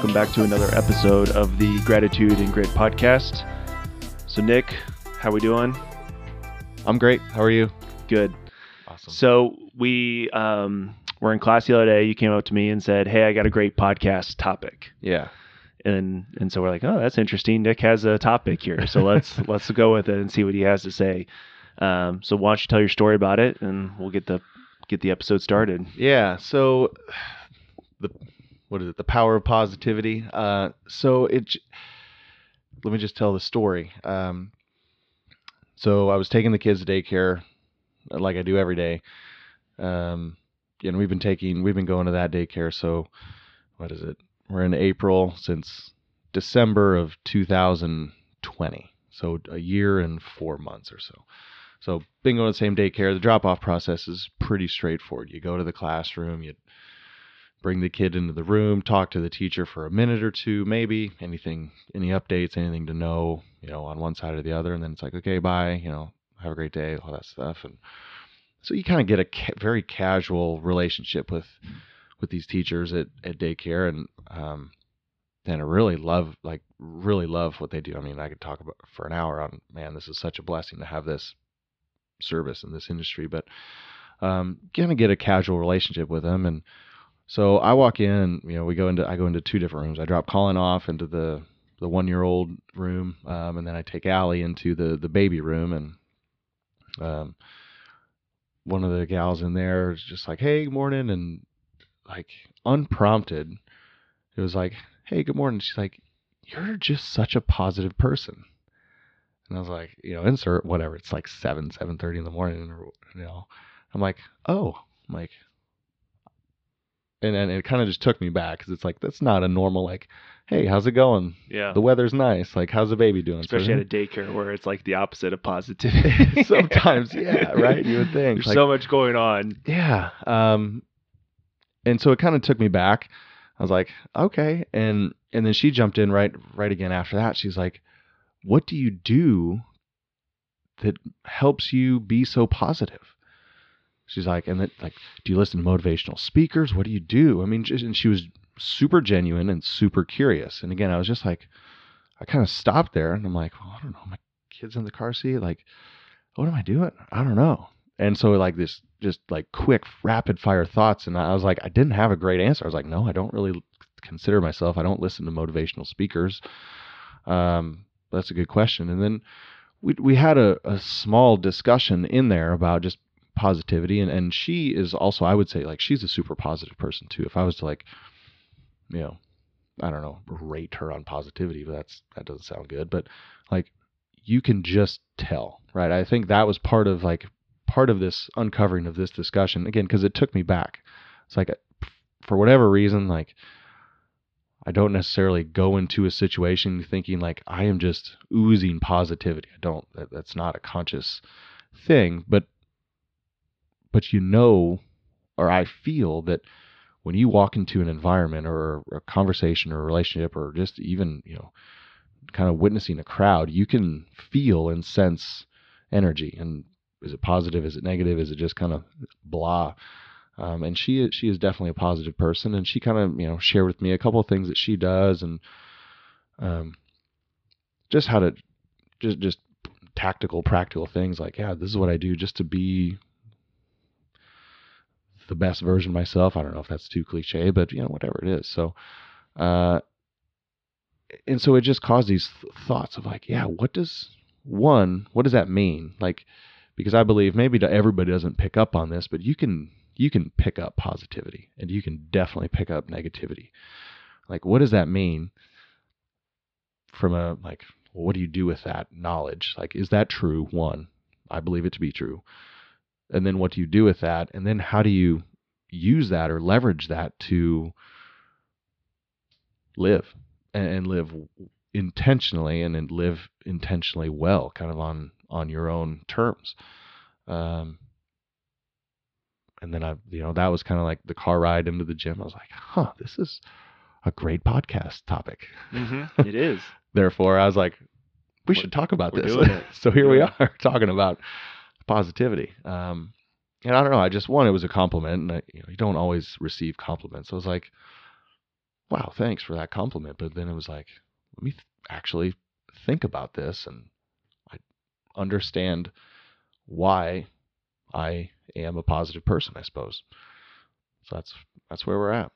welcome back to another episode of the Gratitude and Grit podcast. So, Nick, how are we doing? I'm great. How are you? Good. Awesome. So we um, were in class the other day. You came up to me and said, "Hey, I got a great podcast topic," yeah. and and so we're like, "Oh, that's interesting. Nick has a topic here, so let's let's go with it and see what he has to say." Um, so why don't you tell your story about it, and we'll get the get the episode started. Yeah. So the what is it? The power of positivity. Uh, so it. Let me just tell the story. Um, so I was taking the kids to daycare, uh, like I do every day. Um, and we've been taking, we've been going to that daycare. So what is it? We're in April since December of 2020. So a year and four months or so. So been going to the same daycare. The drop off process is pretty straightforward. You go to the classroom, you bring the kid into the room, talk to the teacher for a minute or two, maybe anything, any updates, anything to know, you know, on one side or the other, and then it's like, okay, bye, you know, have a great day, all that stuff, and so you kind of get a ca- very casual relationship with with these teachers at at daycare, and um, and I really love, like, really love what they do. I mean, I could talk about for an hour on, man, this is such a blessing to have this service in this industry, but um, kind of get a casual relationship with them, and so I walk in, you know, we go into I go into two different rooms. I drop Colin off into the the one year old room, um, and then I take Allie into the the baby room, and um, one of the gals in there is just like, "Hey, good morning," and like unprompted, it was like, "Hey, good morning." She's like, "You're just such a positive person," and I was like, you know, insert whatever. It's like seven seven thirty in the morning, you know, I'm like, "Oh," I'm like and and it kind of just took me back because it's like that's not a normal like, hey, how's it going? Yeah, The weather's nice. Like, how's the baby doing? So- especially at a daycare where it's like the opposite of positivity. sometimes, yeah, right. You would think There's like, so much going on. yeah. Um, and so it kind of took me back. I was like, okay, and and then she jumped in right right again after that. She's like, what do you do that helps you be so positive? She's like, and then like, do you listen to motivational speakers? What do you do? I mean, just, and she was super genuine and super curious. And again, I was just like, I kind of stopped there, and I'm like, well, I don't know, my kid's in the car seat. Like, what am I doing? I don't know. And so like this, just like quick, rapid fire thoughts, and I was like, I didn't have a great answer. I was like, no, I don't really consider myself. I don't listen to motivational speakers. Um, that's a good question. And then we we had a, a small discussion in there about just positivity and, and she is also I would say like she's a super positive person too. If I was to like you know, I don't know, rate her on positivity, but that's that doesn't sound good. But like you can just tell, right? I think that was part of like part of this uncovering of this discussion again because it took me back. It's like for whatever reason, like I don't necessarily go into a situation thinking like I am just oozing positivity. I don't. That, that's not a conscious thing, but but you know, or I feel that when you walk into an environment or a conversation or a relationship or just even you know, kind of witnessing a crowd, you can feel and sense energy. And is it positive? Is it negative? Is it just kind of blah? Um, and she is, she is definitely a positive person, and she kind of you know shared with me a couple of things that she does, and um, just how to just just tactical, practical things like yeah, this is what I do just to be the best version myself. I don't know if that's too cliche, but you know whatever it is. So, uh, and so it just caused these th- thoughts of like yeah, what does one what does that mean like because I believe maybe everybody doesn't pick up on this, but you can you can pick up positivity and you can definitely pick up negativity. Like what does that mean from a like what do you do with that knowledge? Like is that true? One, I believe it to be true. And then what do you do with that? And then how do you use that or leverage that to live and, live intentionally and then live intentionally well, kind of on on your own terms. Um, and then I, you know, that was kind of like the car ride into the gym. I was like, huh, this is a great podcast topic. Mm-hmm. It is. Therefore, I was like, we We're- should talk about this. so here we are talking about positivity. Um, and I don't know. I just one, it was a compliment, and I, you know, you don't always receive compliments. So I was like, wow, thanks for that compliment. But then it was like, let me th- actually think about this and I understand why I am a positive person, I suppose. So that's that's where we're at.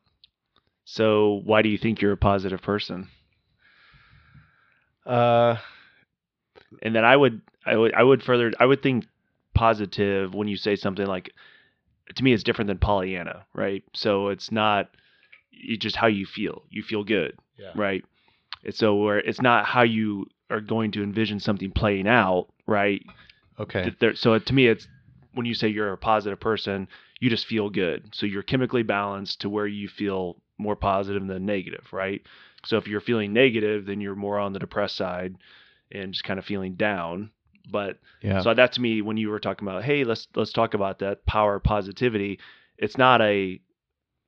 So why do you think you're a positive person? Uh, And then I would I would I would further I would think positive when you say something like to me it's different than Pollyanna, right? So it's not it's just how you feel. You feel good, yeah. right? It's so where it's not how you are going to envision something playing out, right? Okay. There- so to me, it's when you say you're a positive person, you just feel good. So you're chemically balanced to where you feel more positive than negative, right? So if you're feeling negative, then you're more on the depressed side and just kind of feeling down. But Yeah. so that to me, when you were talking about, hey, let's let's talk about that power of positivity, it's not a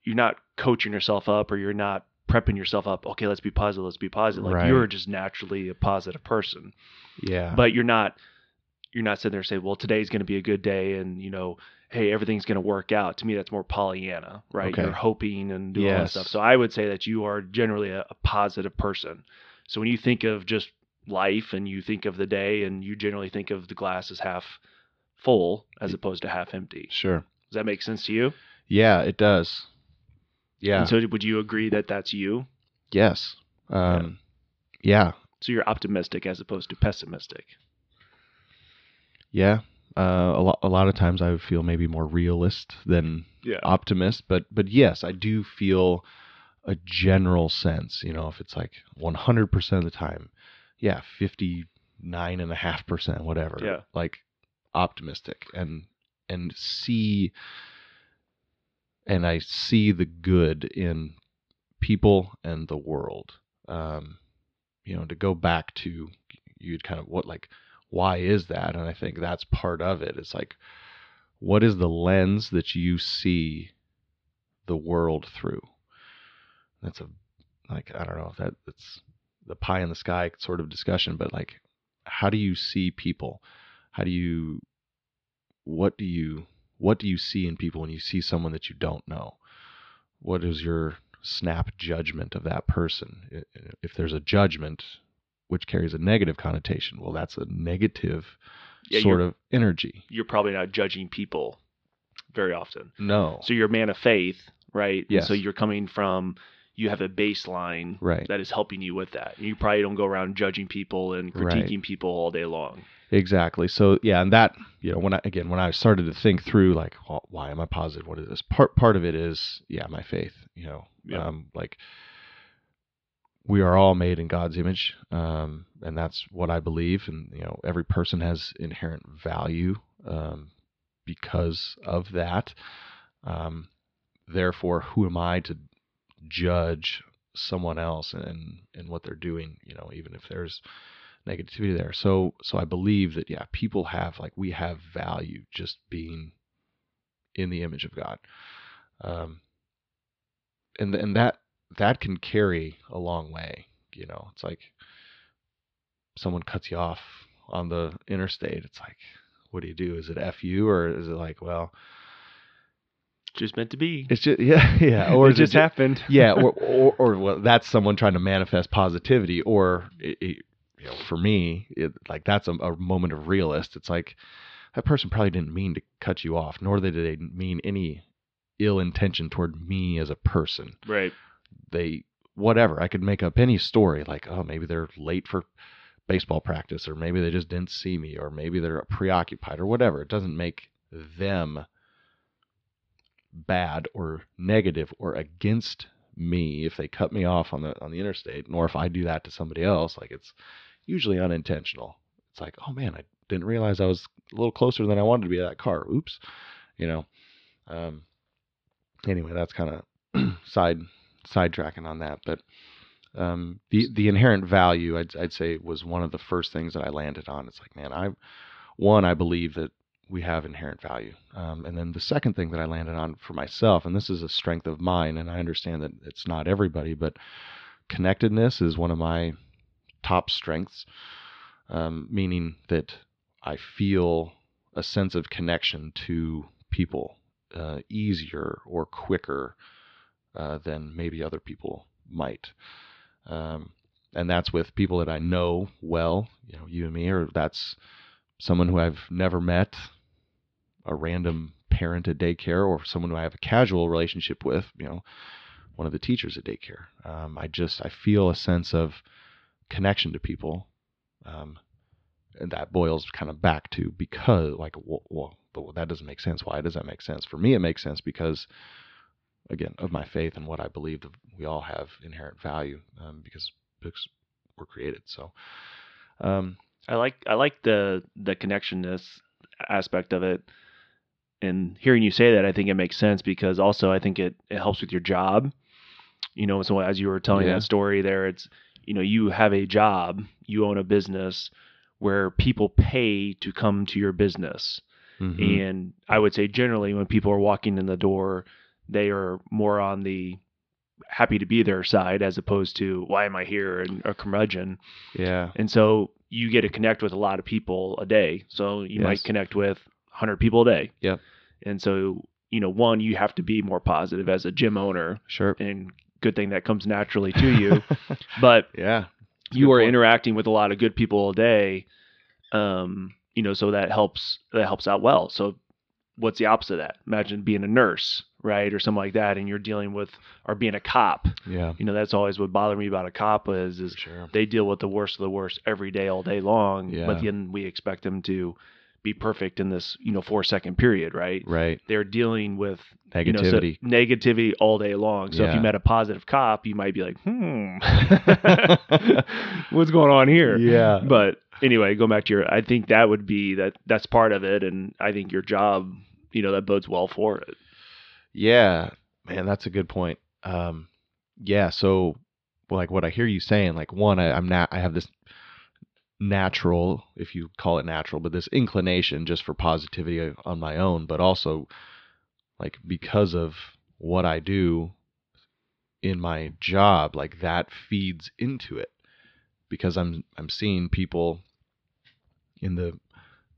you're not coaching yourself up or you're not prepping yourself up. Okay, let's be positive. Let's be positive. Like Right. you're just naturally a positive person yeah. but you're not you're not sitting there saying, well, today's going to be a good day, and you know, hey, everything's going to work out. To me, that's more Pollyanna, right? Okay. You're hoping and doing all that stuff. So I would say that you are generally a, a positive person. So when you think of just life and you think of the day, and you generally think of the glass as half full as opposed to half empty. sure. Does that make sense to you? Yeah, it does. Yeah. And so would you agree that that's you? yes. Um, yeah. So you're optimistic as opposed to pessimistic. Yeah. Uh, a lot. A lot of times, I feel maybe more realist than Yeah. optimist, but but yes, I do feel a general sense. You know, if it's like 100% of the time, yeah, 59 and a half percent, whatever. Yeah. Like optimistic and and see and I see the good in people and the world. Um, you know, to go back to you'd kind of what like why is that? And I think that's part of it. It's like what is the lens that you see the world through? That's a like I don't know if that that's the pie in the sky sort of discussion, but like how do you see people? How do you what do you what do you see in people when you see someone that you don't know? What is your snap judgment of that person? If there's a judgment which carries a negative connotation, well that's a negative Yeah, sort of energy. You're probably not judging people very often. No. So you're a man of faith, right? And So you're coming from you have a baseline Right. that is helping you with that. You probably don't go around judging people and Right. critiquing people all day long. Exactly. So yeah, and that you know when I again when I started to think through like well, why am I positive? What is this? Part part of it is yeah my faith. You know, Yeah. um, like we are all made in God's image, um, and that's what I believe. And you know, every person has inherent value um, because of that. Um, therefore, who am I to judge someone else and and what they're doing? You know, even if there's negativity there. So so I believe that yeah, people have like we have value just being in the image of God. Um and and that that can carry a long way, you know. It's like someone cuts you off on the interstate. It's like what do you do? Is it F you or is it like, well, Just meant to be. it's just yeah, yeah, or it just ju- happened. yeah, or, or or well, that's someone trying to manifest positivity, or it, it, you know, for me, it, like that's a, a moment of realist. It's like that person probably didn't mean to cut you off, nor did they mean any ill intention toward me as a person. right. They whatever. I could make up any story, like oh maybe they're late for baseball practice, or maybe they just didn't see me, or maybe they're preoccupied, or whatever. It doesn't make them bad or negative or against me if they cut me off on the on the interstate, nor if I do that to somebody else. Like it's usually unintentional. It's like, oh man, I didn't realize I was a little closer than I wanted to be to that car. Oops, you know. Um. Anyway, that's kind of side sidetracking on that, but um, the the inherent value I'd I'd say was one of the first things that I landed on. It's like, man, I one I believe that we have inherent value. Um, and then the second thing that I landed on for myself, and this is a strength of mine, and I understand that it's not everybody, but connectedness is one of my top strengths, um, meaning that I feel a sense of connection to people uh, easier or quicker uh, than maybe other people might. Um, and that's with people that I know well, you know, you and me, or that's someone who I've never met, a random parent at daycare, or someone who I have a casual relationship with, you know, one of the teachers at daycare. Um, I just I feel a sense of connection to people, um, and that boils kind of back to because like well, well, that doesn't make sense. Why does that make sense? For me, it makes sense because again of my faith and what I believe that we all have inherent value um, because books were created. So. Um, I like I like the the connectionness aspect of it. And hearing you say that, I think it makes sense because also I think it, it helps with your job. You know, so as you were telling Yeah. that story there, it's you know, you have a job, you own a business where people pay to come to your business. mhm. And I would say generally when people are walking in the door, they are more on the happy to be there side as opposed to why am I here and a curmudgeon. yeah, And so you get to connect with a lot of people a day. So you might connect with 100 people a day. Yep. And so, you know, one, you have to be more positive as a gym owner sure. and good thing that comes naturally to you. but yeah, you are point. interacting with a lot of good people all day. Um, you know, so that helps that helps out well. So what's the opposite of that? Imagine being a nurse, right? Or something like that, and you're dealing with or being a cop. yeah, You know, that's always what bothered me about a cop is is sure. they deal with the worst of the worst every day, all day long. Yeah. But then we expect them to be perfect in this, you know, four second period, right? Right, They're dealing with you know, so- negativity. negativity all day long. So if you met a positive cop, you might be like, hmm, what's going on here? yeah, But anyway, going back to your. I think that would be that. That's part of it, and I think your job, you know, that bodes well for it. Yeah, man, that's a good point. Um, yeah, so like what I hear you saying, like one, I, I'm not, I have this natural, if you call it natural, but this inclination just for positivity on my own, but also like because of what I do in my job, like that feeds into it because I'm I'm seeing people in the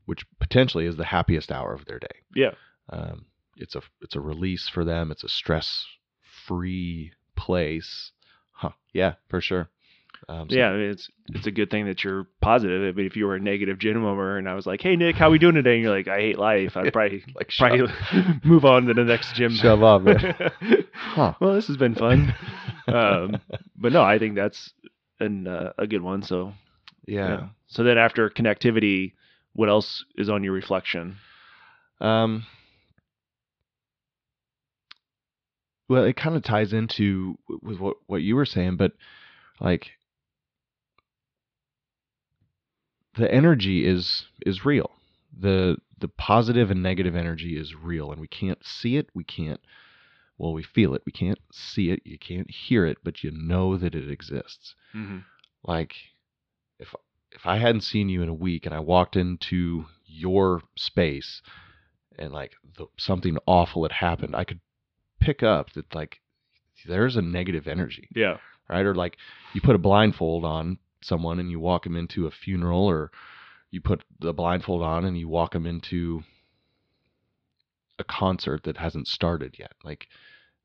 which potentially is the happiest hour of their day. Yeah. Um, it's a it's a release for them. It's a stress free place. Huh. Yeah, for sure. Um, so- yeah, I mean, it's it's a good thing that you're positive. I mean, if you were a negative gym owner and I was like, "Hey Nick, how we doing today?" and you're like, "I hate life," I'd probably Like probably move on to the next gym. shove off. Huh. Well, this has been fun. um, but no, I think that's an uh, a good one. So yeah. So then after connectivity, what else is on your reflection? Um, well, it kind of ties into with what what you were saying, but like the energy is is real. the The positive and negative energy is real, and we can't see it. We can't. Well, we feel it. We can't see it. You can't hear it, but you know that it exists. Mm-hmm. Like if if I hadn't seen you in a week and I walked into your space and like the, something awful had happened, I could pick up that like there's a negative energy, Yeah. right? Or like you put a blindfold on someone and you walk them into a funeral, or you put the blindfold on and you walk them into a concert that hasn't started yet. Like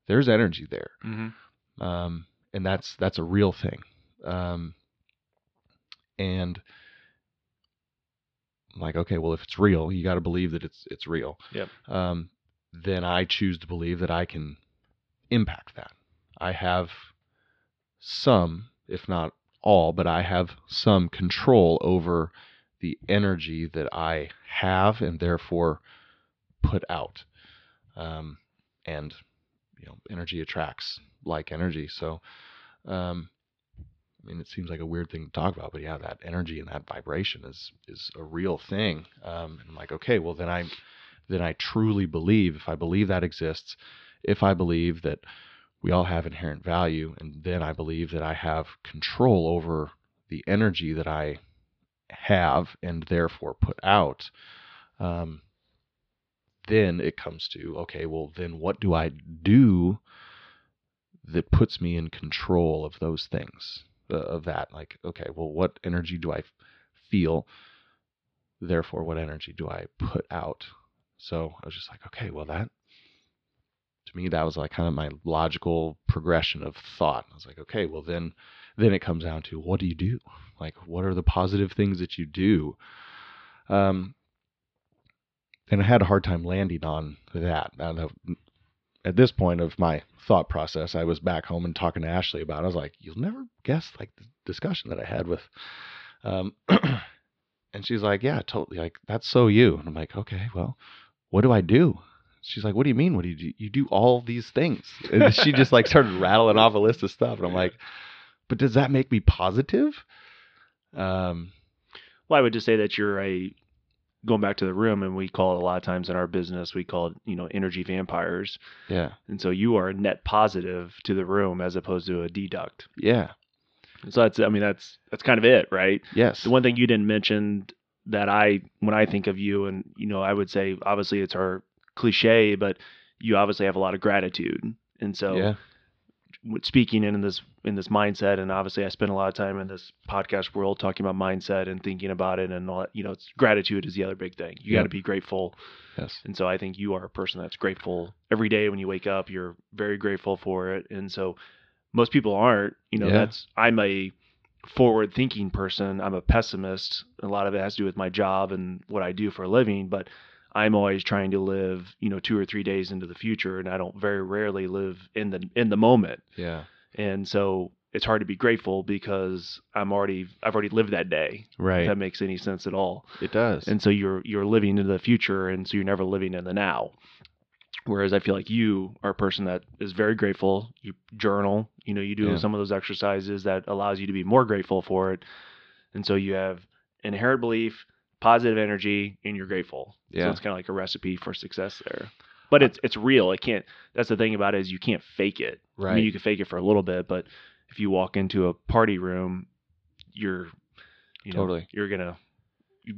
there's energy there Mm-hmm. um, and that's that's a real thing. Um, and I'm like, okay, well, if it's real, you got to believe that it's it's real. Yep. Um, then I choose to believe that I can impact that. I have some, if not all, but I have some control over the energy that I have and therefore put out. Um, and you know, energy attracts like energy. So, um, I mean, it seems like a weird thing to talk about, but yeah, that energy and that vibration is is a real thing. Um, I'm like, okay, well then I then I truly believe. If I believe that exists, if I believe that we all have inherent value, and then I believe that I have control over the energy that I have and therefore put out. Um, then it comes to okay, well then what do I do that puts me in control of those things uh, of that like okay well what energy do i f- feel therefore what energy do i put out so i was just like okay well that me that was like kind of my logical progression of thought. I was like, okay, well then then it comes down to what do you do? Like what are the positive things that you do? Um and I had a hard time landing on that. At this point of my thought process, I was back home and talking to Ashley about. it. I was like, "You'll never guess like the discussion that I had with," um, and she's like, "Yeah, totally. Like that's so you." And I'm like, "Okay, well, what do I do?" She's like, "What do you mean? What do you do? You do all these things." And she just like started rattling off a list of stuff, and I'm like, "But does that make me positive?" Um, well, I would just say that you're a going back to the room and we call it a lot of times in our business we call it you know energy vampires yeah and so you are a net positive to the room as opposed to a deduct yeah so that's i mean that's that's kind of it right yes the one thing you didn't mention that i when i think of you and you know i would say obviously it's our cliche but you obviously have a lot of gratitude. And so yeah. speaking in this in this mindset and obviously I spend a lot of time in this podcast world talking about mindset and thinking about it and all that, you know it's gratitude is the other big thing. You Yep. got to be grateful. Yes. And so I think you are a person that's grateful every day when you wake up. You're very grateful for it. And so most people aren't you know Yeah. that's I'm a forward thinking person. I'm a pessimist. A lot of it has to do with my job and what I do for a living but I'm always trying to live, you know, two or three days into the future, and I don't very rarely live in the in the moment yeah and so it's hard to be grateful because I'm already I've already lived that day. Right. If that makes any sense at all. it does And so you're you're living into the future, and so you're never living in the now. Whereas I feel like you are a person that is very grateful. You journal, you know, you do Yeah. some of those exercises that allows you to be more grateful for it, and so you have inherent belief, positive energy, and you're grateful. So Yeah. it's kind of like a recipe for success there. But it's it's real. It can't. That's the thing about it is you can't fake it. I right mean, you can fake it for a little bit, but if you walk into a party room, you're, you know, Totally. you're gonna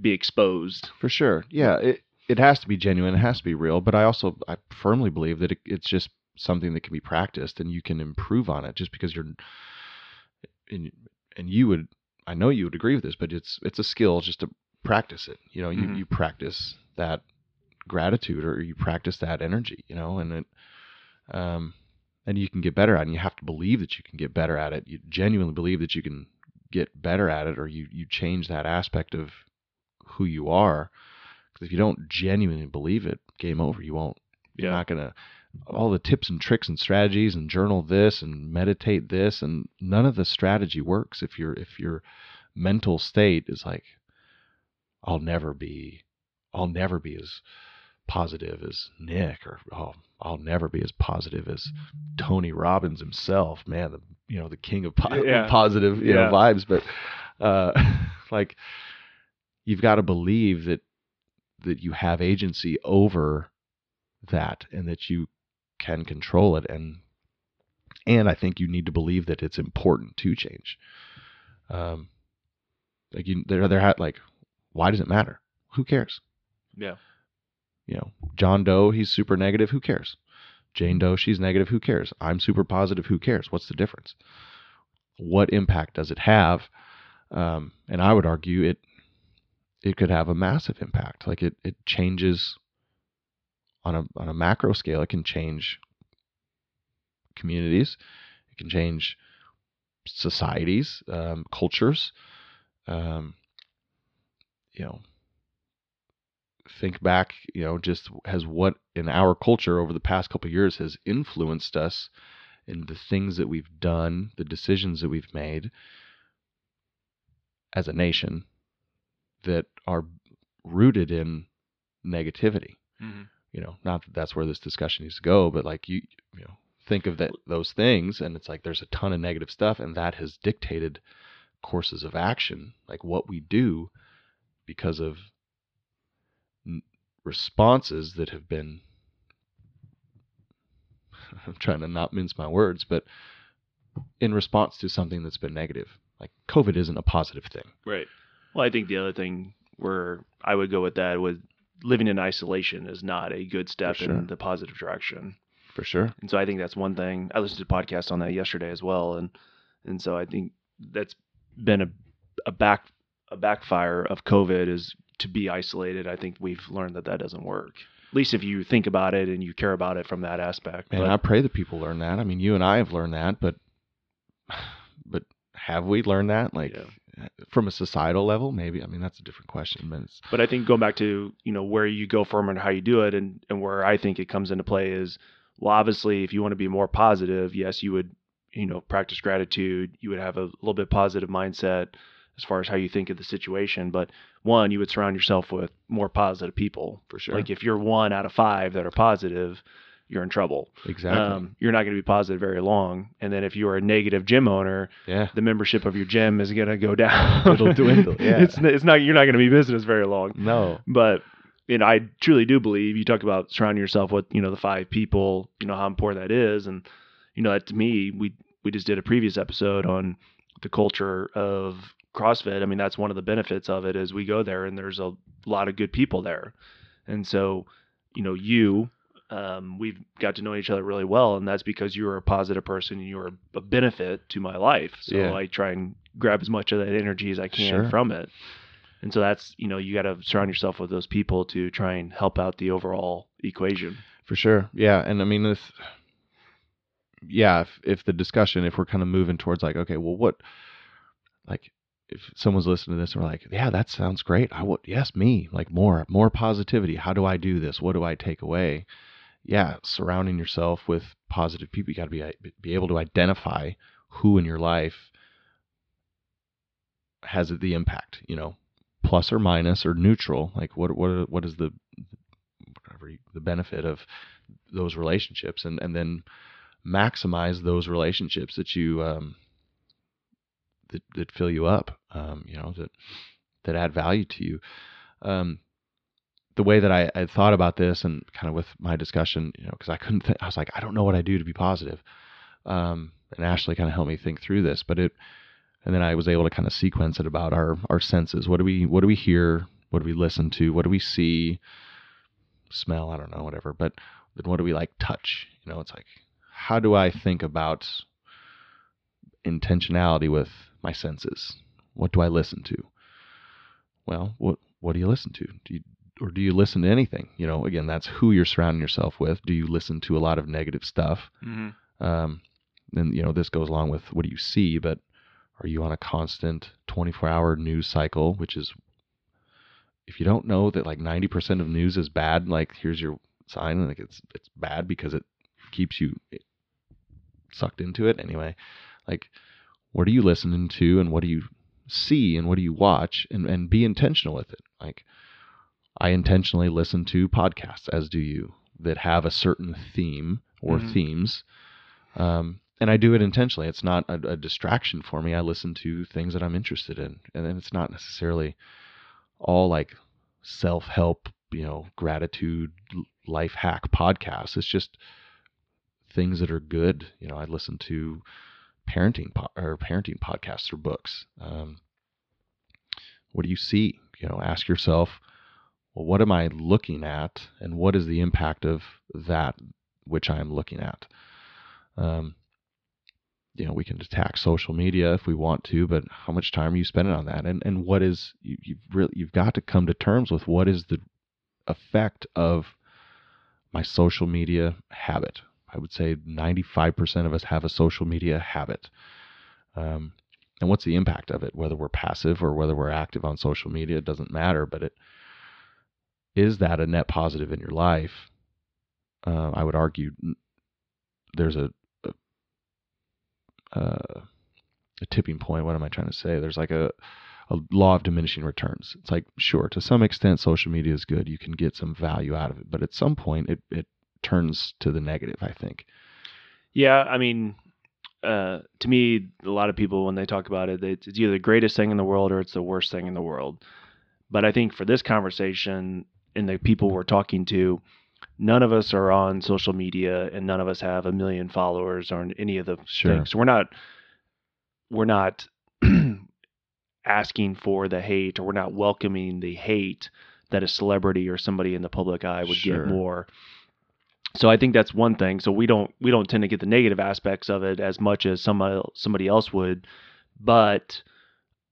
be exposed. For sure. Yeah, it it has to be genuine, it has to be real, but I also I firmly believe that it, it's just something that can be practiced and you can improve on it just because you're and, and you would I know you would agree with this, but it's it's a skill just to practice it. You know, you Mhm. you practice that gratitude or you practice that energy, you know, and it um and you can get better at it and you have to believe that you can get better at it. You genuinely believe that you can get better at it or you you change that aspect of who you are because if you don't genuinely believe it game over you won't you're Yeah. not gonna all the tips and tricks and strategies and journal this and meditate this and none of the strategy works if your if your mental state is like i'll never be i'll never be as positive as nick or oh, i'll never be as positive as tony robbins himself man the you know the king of po- Yeah. positive you Yeah. know vibes but uh like you've got to believe that that you have agency over that and that you can control it and and I think you need to believe that it's important to change. Um, like you, there, there had like, why does it matter? Who cares? Yeah. You know, John Doe, he's super negative. Who cares? Jane Doe, she's negative. Who cares? I'm super positive. Who cares? What's the difference? What impact does it have? Um, and I would argue it it could have a massive impact. Like it it changes on a on a macro scale. It can change communities. It can change societies, um, cultures. Um, you know, think back. You know, just has what in our culture over the past couple of years has influenced us in the things that we've done, the decisions that we've made as a nation that are rooted in negativity Mm-hmm. you know not that that's where this discussion needs to go but like you you know think of that those things and it's like there's a ton of negative stuff and that has dictated courses of action like what we do because of n- responses that have been I'm trying to not mince my words but in response to something that's been negative like covid isn't a positive thing Right. Well, I think the other thing where I would go with that with living in isolation is not a good step sure. in the positive direction. for sure And so I think that's one thing. I listened to a podcast on that yesterday as well, and and so I think that's been a a back a backfire of COVID is to be isolated. I think we've learned that that doesn't work. At least if you think about it and you care about it from that aspect. And I pray that people learn that. I mean, you and I have learned that, but but have we learned that? Like Yeah. from a societal level, maybe. I mean, that's a different question, but But I think going back to you know where you go from and how you do it, and and where I think it comes into play is, well, obviously, if you want to be more positive, yes, you would you know practice gratitude. You would have a little bit positive mindset as far as how you think of the situation. But one, you would surround yourself with more positive people. for sure. Like if you're one out of five that are positive, you're in trouble. exactly. Um, you're not going to be positive very long. And then if you're a negative gym owner, yeah. the membership of your gym is going to go down. It'll dwindle, yeah. It's it's not you're not going to be business very long. No. But you know, I truly do believe you talk about surrounding yourself with you know the five people. You know how important that is, and you know that to me, we we just did a previous episode on the culture of CrossFit. I mean, that's one of the benefits of it is we go there and there's a lot of good people there, and so you know you. Um, we've got to know each other really well, and that's because you're a positive person and you're a benefit to my life. So Yeah. I try and grab as much of that energy as I can Sure. from it. And so that's, you know, you got to surround yourself with those people to try and help out the overall equation. For sure. Yeah. And I mean, this, yeah, if, if the discussion, if we're kind of moving towards like, okay, well, what, like, if someone's listening to this and we're like, yeah, that sounds great. I would, yes, me, like more, more positivity. How do I do this? What do I take away? Yeah, surrounding yourself with positive people. You got to be be able to identify who in your life has the impact. You know, plus or minus or neutral. Like, what what what is the whatever the benefit of those relationships, and and then maximize those relationships that you um, that that fill you up. Um, you know that that add value to you. Um, the way that I, I thought about this and kind of with my discussion, you know, because I couldn't, I was like, I don't know what I do to be positive. Um, and Ashley kind of helped me think through this, but it, and then I was able to kind of sequence it about our our senses. What do we what do we hear? What do we listen to? What do we see? Smell? I don't know, whatever. But then what do we like touch? You know, it's like how do I think about intentionality with my senses? What do I listen to? Well, what what do you listen to? Do you or do you listen to anything? You know, again, that's who you're surrounding yourself with. Do you listen to a lot of negative stuff? Mm-hmm. Um, and you know, this goes along with what do you see, but are you on a constant 24 hour news cycle, which is if you don't know that like 90% of news is bad, like here's your sign, like it's it's bad because it keeps you sucked into it anyway. Like what are you listening to and what do you see and what do you watch and and be intentional with it. Like I intentionally listen to podcasts as do you that have a certain theme or Mhm. themes. Um, and I do it intentionally. It's not a, a distraction for me. I listen to things that I'm interested in, and then it's not necessarily all like self-help, you know, gratitude, life hack podcasts. It's just things that are good. You know, I listen to parenting po- or parenting podcasts or books. Um, what do you see? You know, ask yourself, well, what am I looking at, and what is the impact of that which I'm looking at? Um, you know, we can attack social media if we want to, but how much time are you spending on that? And and what is you, you've really you've got to come to terms with what is the effect of my social media habit. I would say 95% of us have a social media habit. Um, and what's the impact of it? Whether we're passive or whether we're active on social media, it doesn't matter. But it is that a net positive in your life? Uh, I would argue there's a, a uh, a tipping point. What am I trying to say? There's like a a law of diminishing returns. It's like sure, to some extent, social media is good. You can get some value out of it, but at some point, it it turns to the negative. I think. Yeah, I mean, uh, to me, a lot of people when they talk about it, it's, it's either the greatest thing in the world or it's the worst thing in the world. But I think for this conversation and the people we're talking to, none of us are on social media and none of us have a million followers or any of the Sure. things. So we're not we're not asking for the hate or we're not welcoming the hate that a celebrity or somebody in the public eye would Sure. get more. So I think that's one thing. So we don't we don't tend to get the negative aspects of it as much as somebody somebody else would, but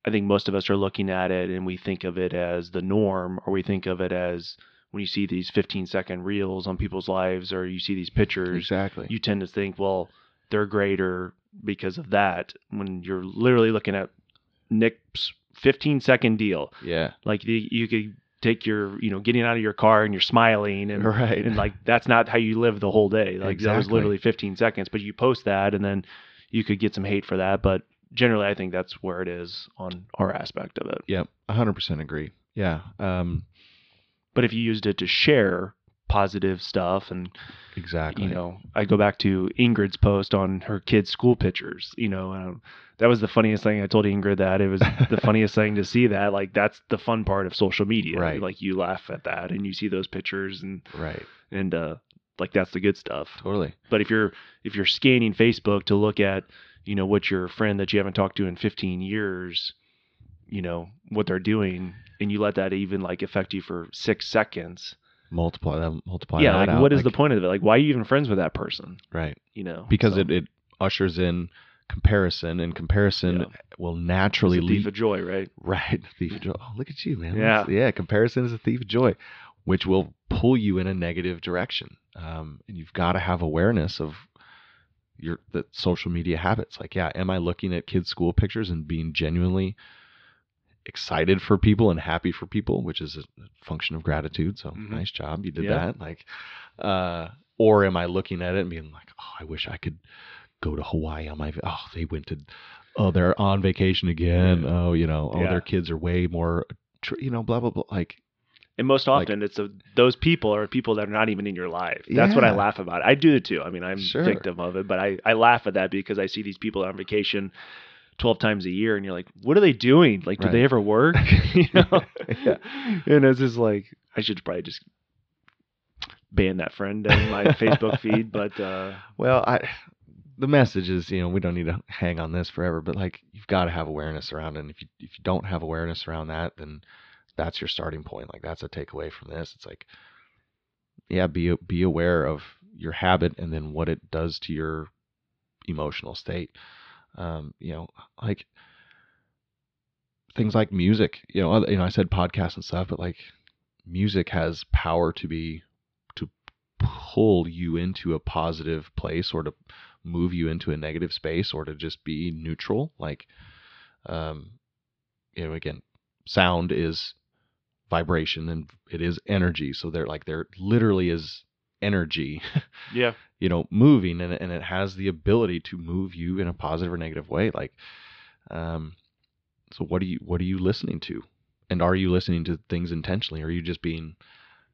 I think most of us are looking at it and we think of it as the norm or we think of it as when you see these 15 second reels on people's lives or you see these pictures, Exactly. you tend to think, well, they're greater because of that. When you're literally looking at Nick's 15 second deal, yeah. like the, you could take your, you know, getting out of your car and you're smiling and Right. and like that's not how you live the whole day. Like that was literally 15 seconds, but you post that and then you could get some hate for that. But generally, I think that's where it is on our aspect of it. Yep. hundred percent agree. Yeah. Um. But if you used it to share positive stuff and Exactly. you know i go back to ingrid's post on her kids school pictures you know um, that was the funniest thing i told ingrid that it was the funniest thing to see that like that's the fun part of social media Right. like you laugh at that and you see those pictures and Right. and uh like that's the good stuff Totally. but if you're if you're scanning facebook to look at you know what your friend that you haven't talked to in 15 years you know what they're doing and you let that even like affect you for six seconds Multiply that. Multiply. yeah that like out, what is the point of it like why are you even friends with that person Right. you know Because So, it, it ushers in comparison, and comparison Yeah. will it's naturally a thief lead. of joy right Right. Thief of joy. Oh, look at you, man. Yeah. That's- yeah. Comparison is a thief of joy, which will pull you in a negative direction. Um, and you've got to have awareness of your the social media habits. Like, yeah, am I looking at kids' school pictures and being genuinely excited for people and happy for people, which is a function of gratitude. So Mhm. nice job, you did Yeah. that. Like, uh, or am I looking at it and being like, oh, I wish I could go to Hawaii on my. Oh, they went to. Oh, they're on vacation again. Yeah. Oh, you know, oh, Yeah. their kids are way more. You know, blah blah blah. Like, and most Like- often it's a, those people are people that are not even in your life that's what i laugh about i do it too i mean i'm Sure. victim of it but I, I laugh at that because i see these people on vacation 12 times a year and you're like what are they doing like do Right. they ever work you know Yeah. and it's just like i should probably just ban that friend in my facebook feed but uh well, I. The message is, you know, we don't need to hang on this forever, but like you've got to have awareness around it. And if you if you don't have awareness around that, then that's your starting point. Like that's a takeaway from this. It's like, yeah, be be aware of your habit and then what it does to your emotional state. Um, you know, like things like music. You know, you know, I said podcasts and stuff, but like music has power to be to pull you into a positive place or to move you into a negative space or to just be neutral. Like, um, you know, again, sound is vibration and it is energy. So there, like, there literally is energy, yeah you know, moving and, and it has the ability to move you in a positive or negative way. Like, um, so what are you, what are you listening to? And are you listening to things intentionally? Or are you just being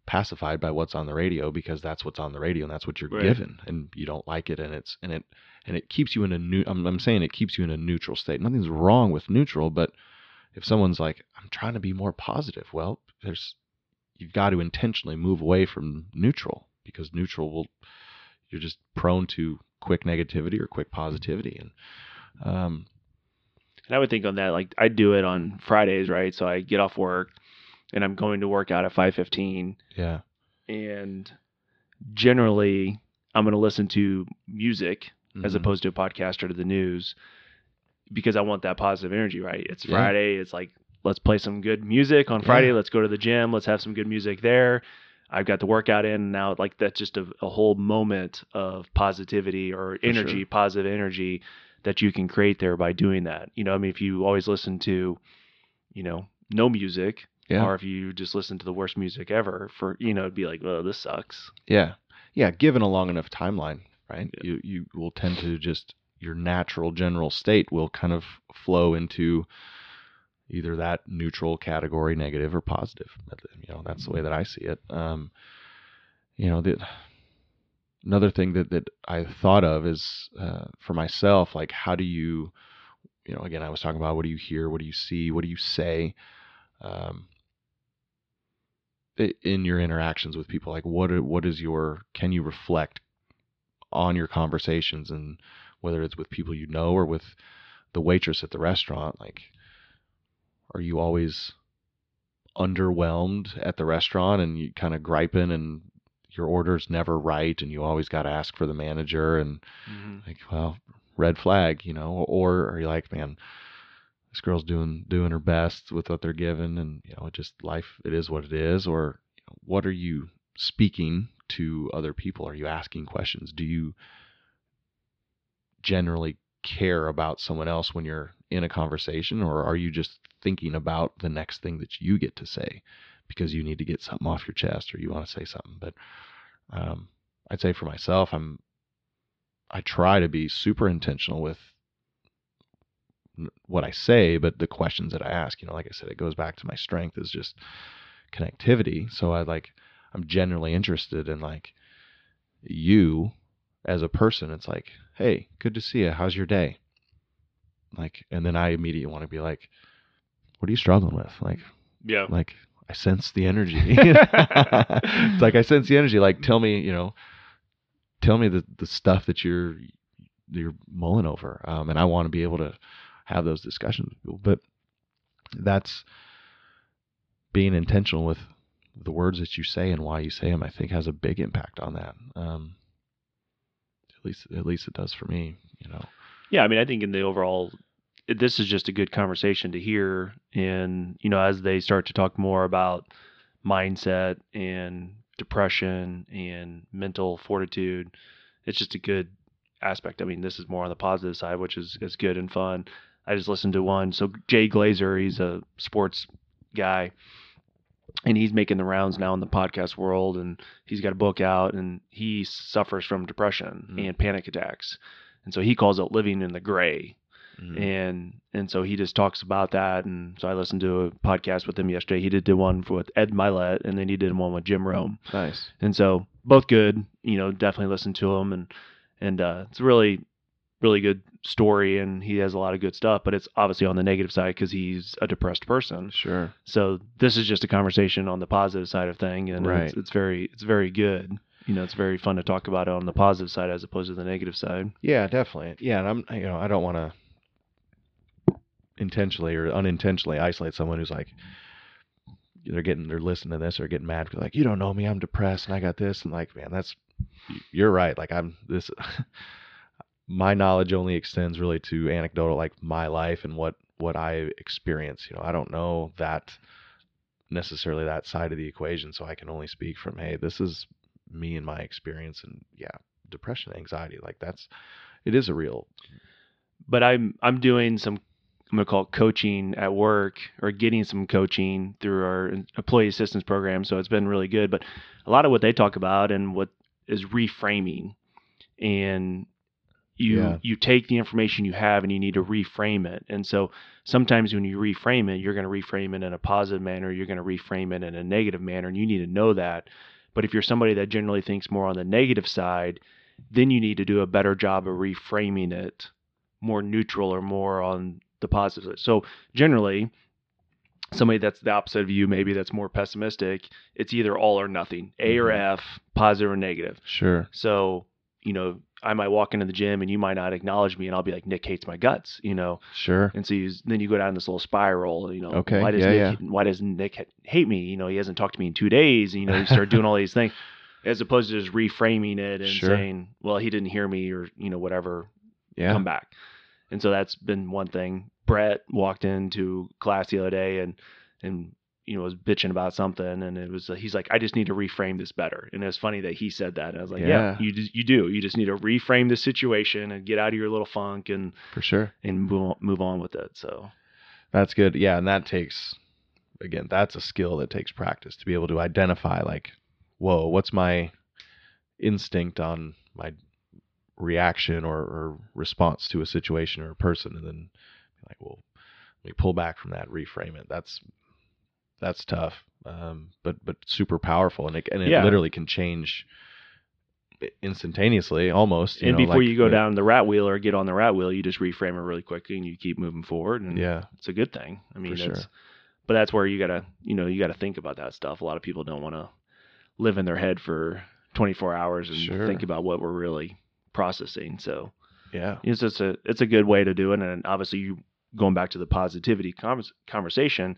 pacified by what's on the radio because that's what's on the radio and that's what you're Right. given and you don't like it and it's and it and it keeps you in a new I'm, I'm saying it keeps you in a neutral state nothing's wrong with neutral but if someone's like i'm trying to be more positive well there's you've got to intentionally move away from neutral because neutral will you're just prone to quick negativity or quick positivity and um And I would think on that, like I do it on Fridays, right? So I get off work and I'm going to work out at 5:15, yeah and generally I'm going to listen to music as Mhm. opposed to a podcast or to the news because I want that positive energy, right? It's Yeah. Friday. It's like let's play some good music on Friday. Yeah. Let's go to the gym. Let's have some good music there. I've got the workout in now. Like that's just a, a whole moment of positivity or energy, sure. positive energy that you can create there by doing that. You know, I mean, if you always listen to, you know, no music, yeah or if you just listen to the worst music ever, for you know, it'd be like, oh, this sucks. Yeah, yeah. Given a long enough timeline, right? Yeah. You you will tend to just your natural general state will kind of flow into either that neutral category, negative or positive. You know, that's the way that I see it. Um, you know, the, another thing that that I thought of is uh, for myself, like how do you, you know, again, I was talking about what do you hear, what do you see, what do you say. Um, in your interactions with people like what what is your can you reflect on your conversations and whether it's with people you know or with the waitress at the restaurant like are you always underwhelmed at the restaurant and you kind of griping and your order's never right and you always got to ask for the manager and mm-hmm. like well red flag you know or are you like man this girl's doing doing her best with what they're given and you know it just life it is what it is or you what are you speaking to other people? Are you asking questions? Do you generally care about someone else when you're in a conversation, or are you just thinking about the next thing that you get to say because you need to get something off your chest or you want to say something? But um, I'd say for myself, I'm I try to be super intentional with what I say, but the questions that I ask, you know, like I said, it goes back to my strength is just connectivity. So I like, I'm generally interested in like you as a person. It's like, hey, good to see you. How's your day? Like, and then I immediately want to be like, what are you struggling with? Like, Yeah. like I sense the energy. it's like I sense the energy. Like, tell me, you know, tell me the the stuff that you're you're mulling over, um, and I want to be able to have those discussions with people. But that's being intentional with the words that you say and why you say them. I think has a big impact on that. Um, at least, at least it does for me. You know. Yeah, I mean, I think in the overall, this is just a good conversation to hear. And, you know, as they start to talk more about mindset and depression and mental fortitude, it's just a good aspect. I mean, this is more on the positive side, which is, is good and fun. I just listened to one. So, Jay Glazer, he's a sports guy. And he's making the rounds now in the podcast world, and he's got a book out, and he suffers from depression Mm. and panic attacks and so he calls it living in the gray Mm. and and so he just talks about that and so i listened to a podcast with him yesterday he did, did one for, with Ed Mylett and then he did one with jim rome nice. and so both good you know definitely listen to him and and uh, it's a really really good story and he has a lot of good stuff but it's obviously on the negative side because he's a depressed person Sure. so this is just a conversation on the positive side of thing and Right. it's, it's very it's very good you know it's very fun to talk about it on the positive side as opposed to the negative side Yeah, definitely. Yeah, and I'm you know I don't want to intentionally or unintentionally isolate someone who's like they're getting they're listening to this or getting mad because like you don't know me I'm depressed and I got this and like man that's you're right like I'm this my knowledge only extends really to anecdotal like my life and what what I experience you know I don't know that necessarily that side of the equation so I can only speak from hey this is me and my experience and yeah depression anxiety like that's it is a real but I'm I'm doing some I'm gonna call it coaching at work or getting some coaching through our employee assistance program. So it's been really good. But a lot of what they talk about and what is reframing, and you Yeah. you take the information you have and you need to reframe it. And so sometimes when you reframe it, you're going to reframe it in a positive manner. You're going to reframe it in a negative manner, and you need to know that. But if you're somebody that generally thinks more on the negative side, then you need to do a better job of reframing it more neutral or more on the positive side. So generally, somebody that's the opposite of you, maybe that's more pessimistic, it's either all or nothing, A or Mhm. F, positive or negative. sure So, you know, I might walk into the gym and you might not acknowledge me and I'll be like, Nick hates my guts, you know? sure And so you, then you go down this little spiral, you know, Okay, why does yeah, Nick, why does Nick hate me? You know, he hasn't talked to me in two days. And, you know, you start doing all these things as opposed to just reframing it and Sure. saying, well, he didn't hear me or, you know, whatever yeah come back. And so that's been one thing. Brett walked into class the other day and and you know was bitching about something and it was uh, he's like I just need to reframe this better. And it was funny that he said that. And I was like, yeah, Yeah. you just, you do. You just need to reframe the situation and get out of your little funk and for sure and move on, move on with it. So that's good yeah and that takes again that's a skill that takes practice to be able to identify like whoa what's my instinct on my reaction or, or response to a situation or a person and then like well let me pull back from that reframe it that's that's tough um, but but super powerful and it, and it Yeah. literally can change instantaneously almost you and know, before like you go down the rat wheel or get on the rat wheel, you just reframe it really quickly and you keep moving forward. And yeah it's a good thing. I mean, sure. but that's where you gotta, you know, you gotta think about that stuff. A lot of people don't want to live in their head for 24 hours and Sure. think about what we're really processing. So yeah it's just a, it's a good way to do it. And obviously, you going back to the positivity convers conversation,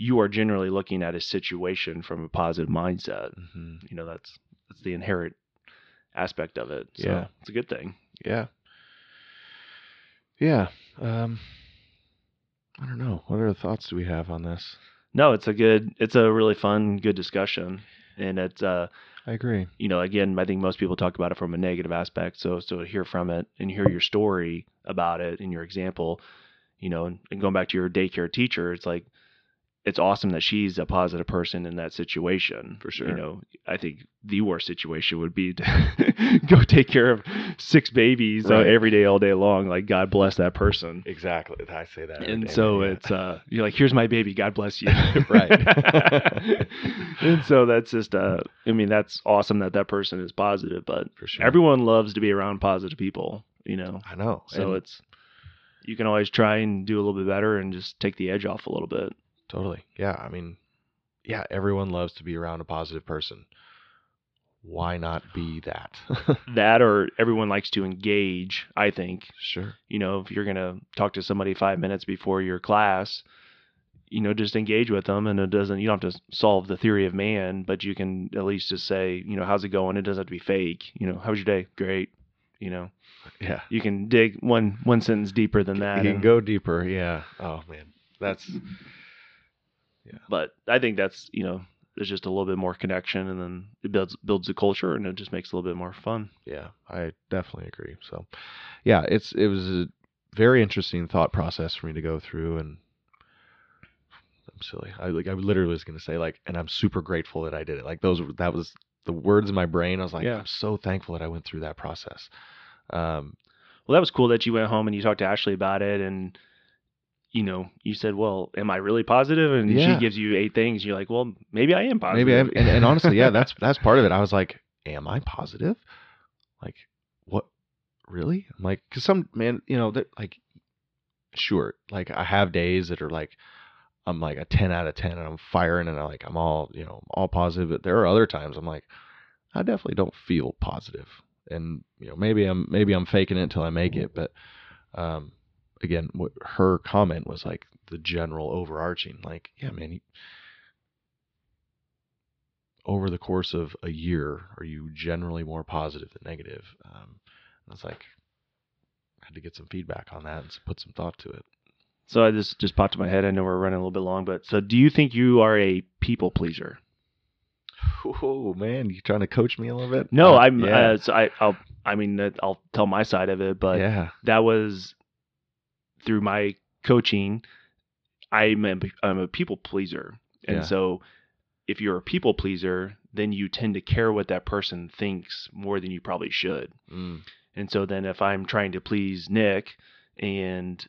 you are generally looking at a situation from a positive mindset. hmm You know, that's that's the inherent aspect of it. So Yeah. it's a good thing. Yeah. Yeah. Um I don't know. What other thoughts do we have on this? No, it's a good, it's a really fun, good discussion. and it's uh I agree. you know again I think most people talk about it from a negative aspect. So so to hear from it and hear your story about it and your example, you know, and, and going back to your daycare teacher, it's like it's awesome that she's a positive person in that situation. For sure. You know, I think the worst situation would be to go take care of six babies uh, every day, all day long. Like, God bless that person. Exactly. I say that. And so yeah. it's, uh, you're like, here's my baby. God bless you. Right. and so that's just, uh, I mean, that's awesome that that person is positive, but for sure. everyone loves to be around positive people, you know? I know. So and it's, you can always try and do a little bit better and just take the edge off a little bit. Totally. Yeah. I mean, yeah, everyone loves to be around a positive person. Why not be that? that or everyone likes to engage i think sure. you know if you're going to talk to somebody five minutes before your class you know just engage with them and it doesn't you don't have to solve the theory of man but you can at least just say you know how's it going it doesn't have to be fake you know how was your day great you know Yeah. you can dig one one sentence deeper than that You can and- go deeper. Yeah. Oh man, that's but i think that's you know there's just a little bit more connection and then it builds builds a culture and it just makes it a little bit more fun yeah. I definitely agree. So, yeah, it's it was a very interesting thought process for me to go through, and I'm silly. I like I literally was gonna say like, and I'm super grateful that I did it. Like those that was the words in my brain. I was like, Yeah. I'm so thankful that I went through that process. Um, Well, that was cool that you went home and you talked to Ashley about it, and you know, you said, "Well, am I really positive?" And Yeah. she gives you eight things. You're like, "Well, maybe I am positive." Maybe I'm, and, and honestly, yeah, that's that's part of it. I was like, am I positive? Like, what? Really? I'm like, cause some man, you know, that like, sure, like I have days that are like, I'm like a ten out of ten, and I'm firing, and I like I'm all, you know, all positive. But there are other times I'm like, I definitely don't feel positive, and you know, maybe I'm maybe I'm faking it until I make it, but um. Again, what her comment was like the general overarching, like, yeah, man, you, over the course of a year are you generally more positive than negative? Um, and it's like I had to get some feedback on that and put some thought to it. so I just just popped in my head. I know we're running a little bit long, but so do you think you are a people pleaser? Oh man, you trying to coach me a little bit? No, Uh, I'm. yeah, Uh, so I, I'll. I mean, I'll tell my side of it, but yeah, that was through my coaching. I'm a, I'm a people pleaser, and Yeah. so if you're a people pleaser, then you tend to care what that person thinks more than you probably should. mm, And so then if I'm trying to please Nick and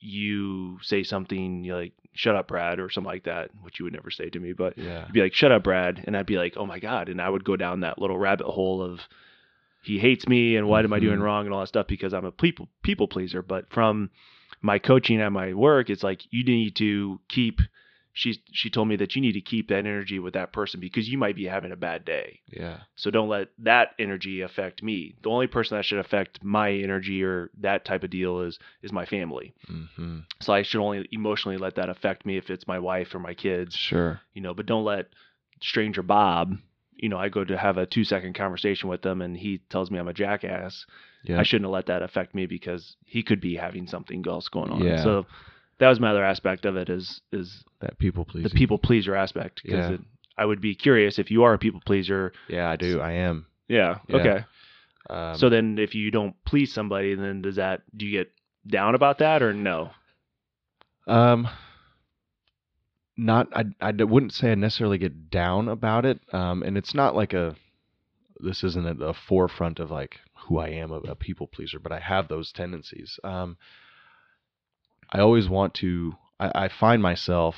you say something like shut up Brad or something like that, which you would never say to me, but yeah, you'd be like shut up Brad and I'd be like, "Oh my god." And I would go down that little rabbit hole of he hates me and what am I doing Mhm. wrong and all that stuff because I'm a people people pleaser, but from my coaching at my work, it's like you need to keep she she told me that you need to keep that energy with that person because you might be having a bad day. yeah, So don't let that energy affect me. The only person that should affect my energy or that type of deal is is my family. hmm So I should only emotionally let that affect me if it's my wife or my kids, sure, you know, but don't let stranger Bob, you know, I go to have a 2 second conversation with them and he tells me I'm a jackass. yeah, I shouldn't have let that affect me because he could be having something else going on. Yeah. So that was my other aspect of it is is that people pleasing. the people pleaser aspect because Yeah. it, I would be curious if you are a people pleaser. Yeah, I do. I am. Yeah. Yeah. Okay. Um, so then if you don't please somebody, then does that do you get down about that or no? Um, not I, I wouldn't say I necessarily get down about it. Um, and it's not like a this isn't at the forefront of like who I am a, a people pleaser, but I have those tendencies. Um, I always want to. I, I find myself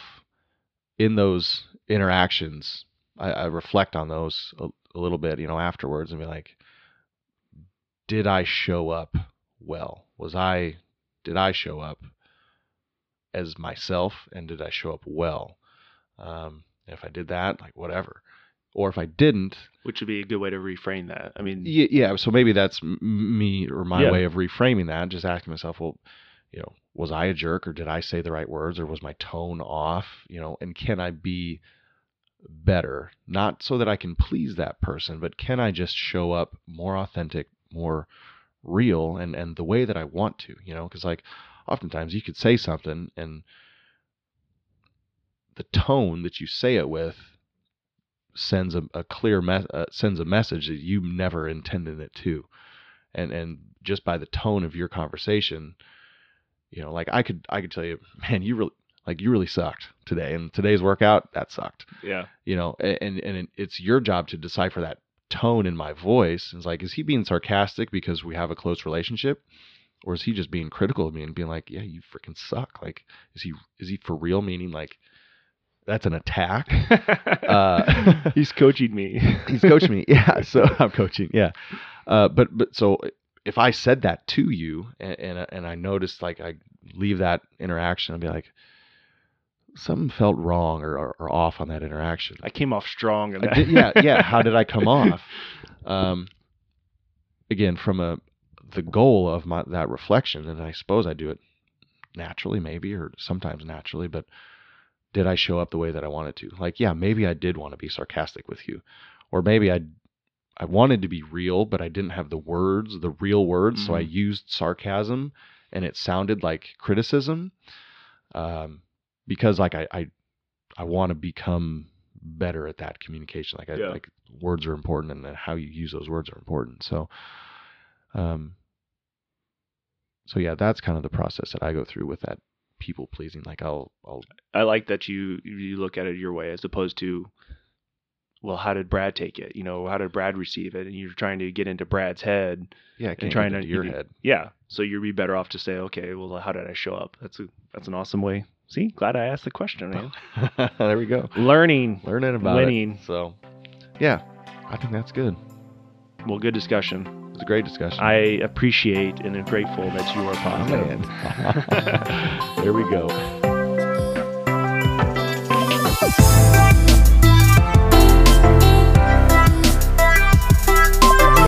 in those interactions. I, I reflect on those a, a little bit, you know, afterwards, and be like, did I show up well? Was I did I show up as myself and did I show up well? Um, if I did that, like whatever. Or if I didn't, Which would be a good way to reframe that. I mean, yeah, yeah so maybe that's m- me or my Yeah. way of reframing that. Just asking myself, well, you know, was I a jerk or did I say the right words or was my tone off? You know, and can I be better? Not so that I can please that person, but can I just show up more authentic, more real, and and the way that I want to? You know, because like oftentimes you could say something and the tone that you say it with sends a, a clear me- uh, sends a message that you never intended it to, and and just by the tone of your conversation, you know, like I could I could tell you, man, you really like you really sucked today, and today's workout that sucked, Yeah. you know, and and it's your job to decipher that tone in my voice. It's like, is he being sarcastic because we have a close relationship? Or is he just being critical of me and being like, "Yeah, you freaking suck"? Like, is he is he for real? Meaning, like, that's an attack. Uh, He's coaching me. He's coaching me. Yeah, so I'm coaching. Yeah, uh, but but so if I said that to you and and, and I noticed like I leave that interaction, I'd be like, something felt wrong or, or, or off on that interaction. I came off strong. Did- yeah, yeah. How did I come off? Um, again, from a the goal of my that reflection, and I suppose I do it naturally, maybe, or sometimes naturally, but did I show up the way that I wanted to? Like, yeah, maybe I did want to be sarcastic with you, or maybe I I wanted to be real, but I didn't have the words, the real words, so I Mhm. used sarcasm, and it sounded like criticism, um, because like I I, I want to become better at that communication. Like I Yeah. like words are important, and then how you use those words are important. So, um, so yeah, that's kind of the process that I go through with that people pleasing. Like I'll I'll I like that you you look at it your way as opposed to, well, how did Brad take it? You know, how did Brad receive it? And you're trying to get into Brad's head. yeah, can't trying get to- into your you- head. Yeah. So you'd be better off to say, okay, well, how did I show up? That's a that's an awesome way. See, glad I asked the question, man. there we go. Learning. Learning about Winning. it. So, yeah, I think that's good. Well, good discussion. It was a great discussion. I appreciate and am grateful that you are Oh, positive. man. there we go.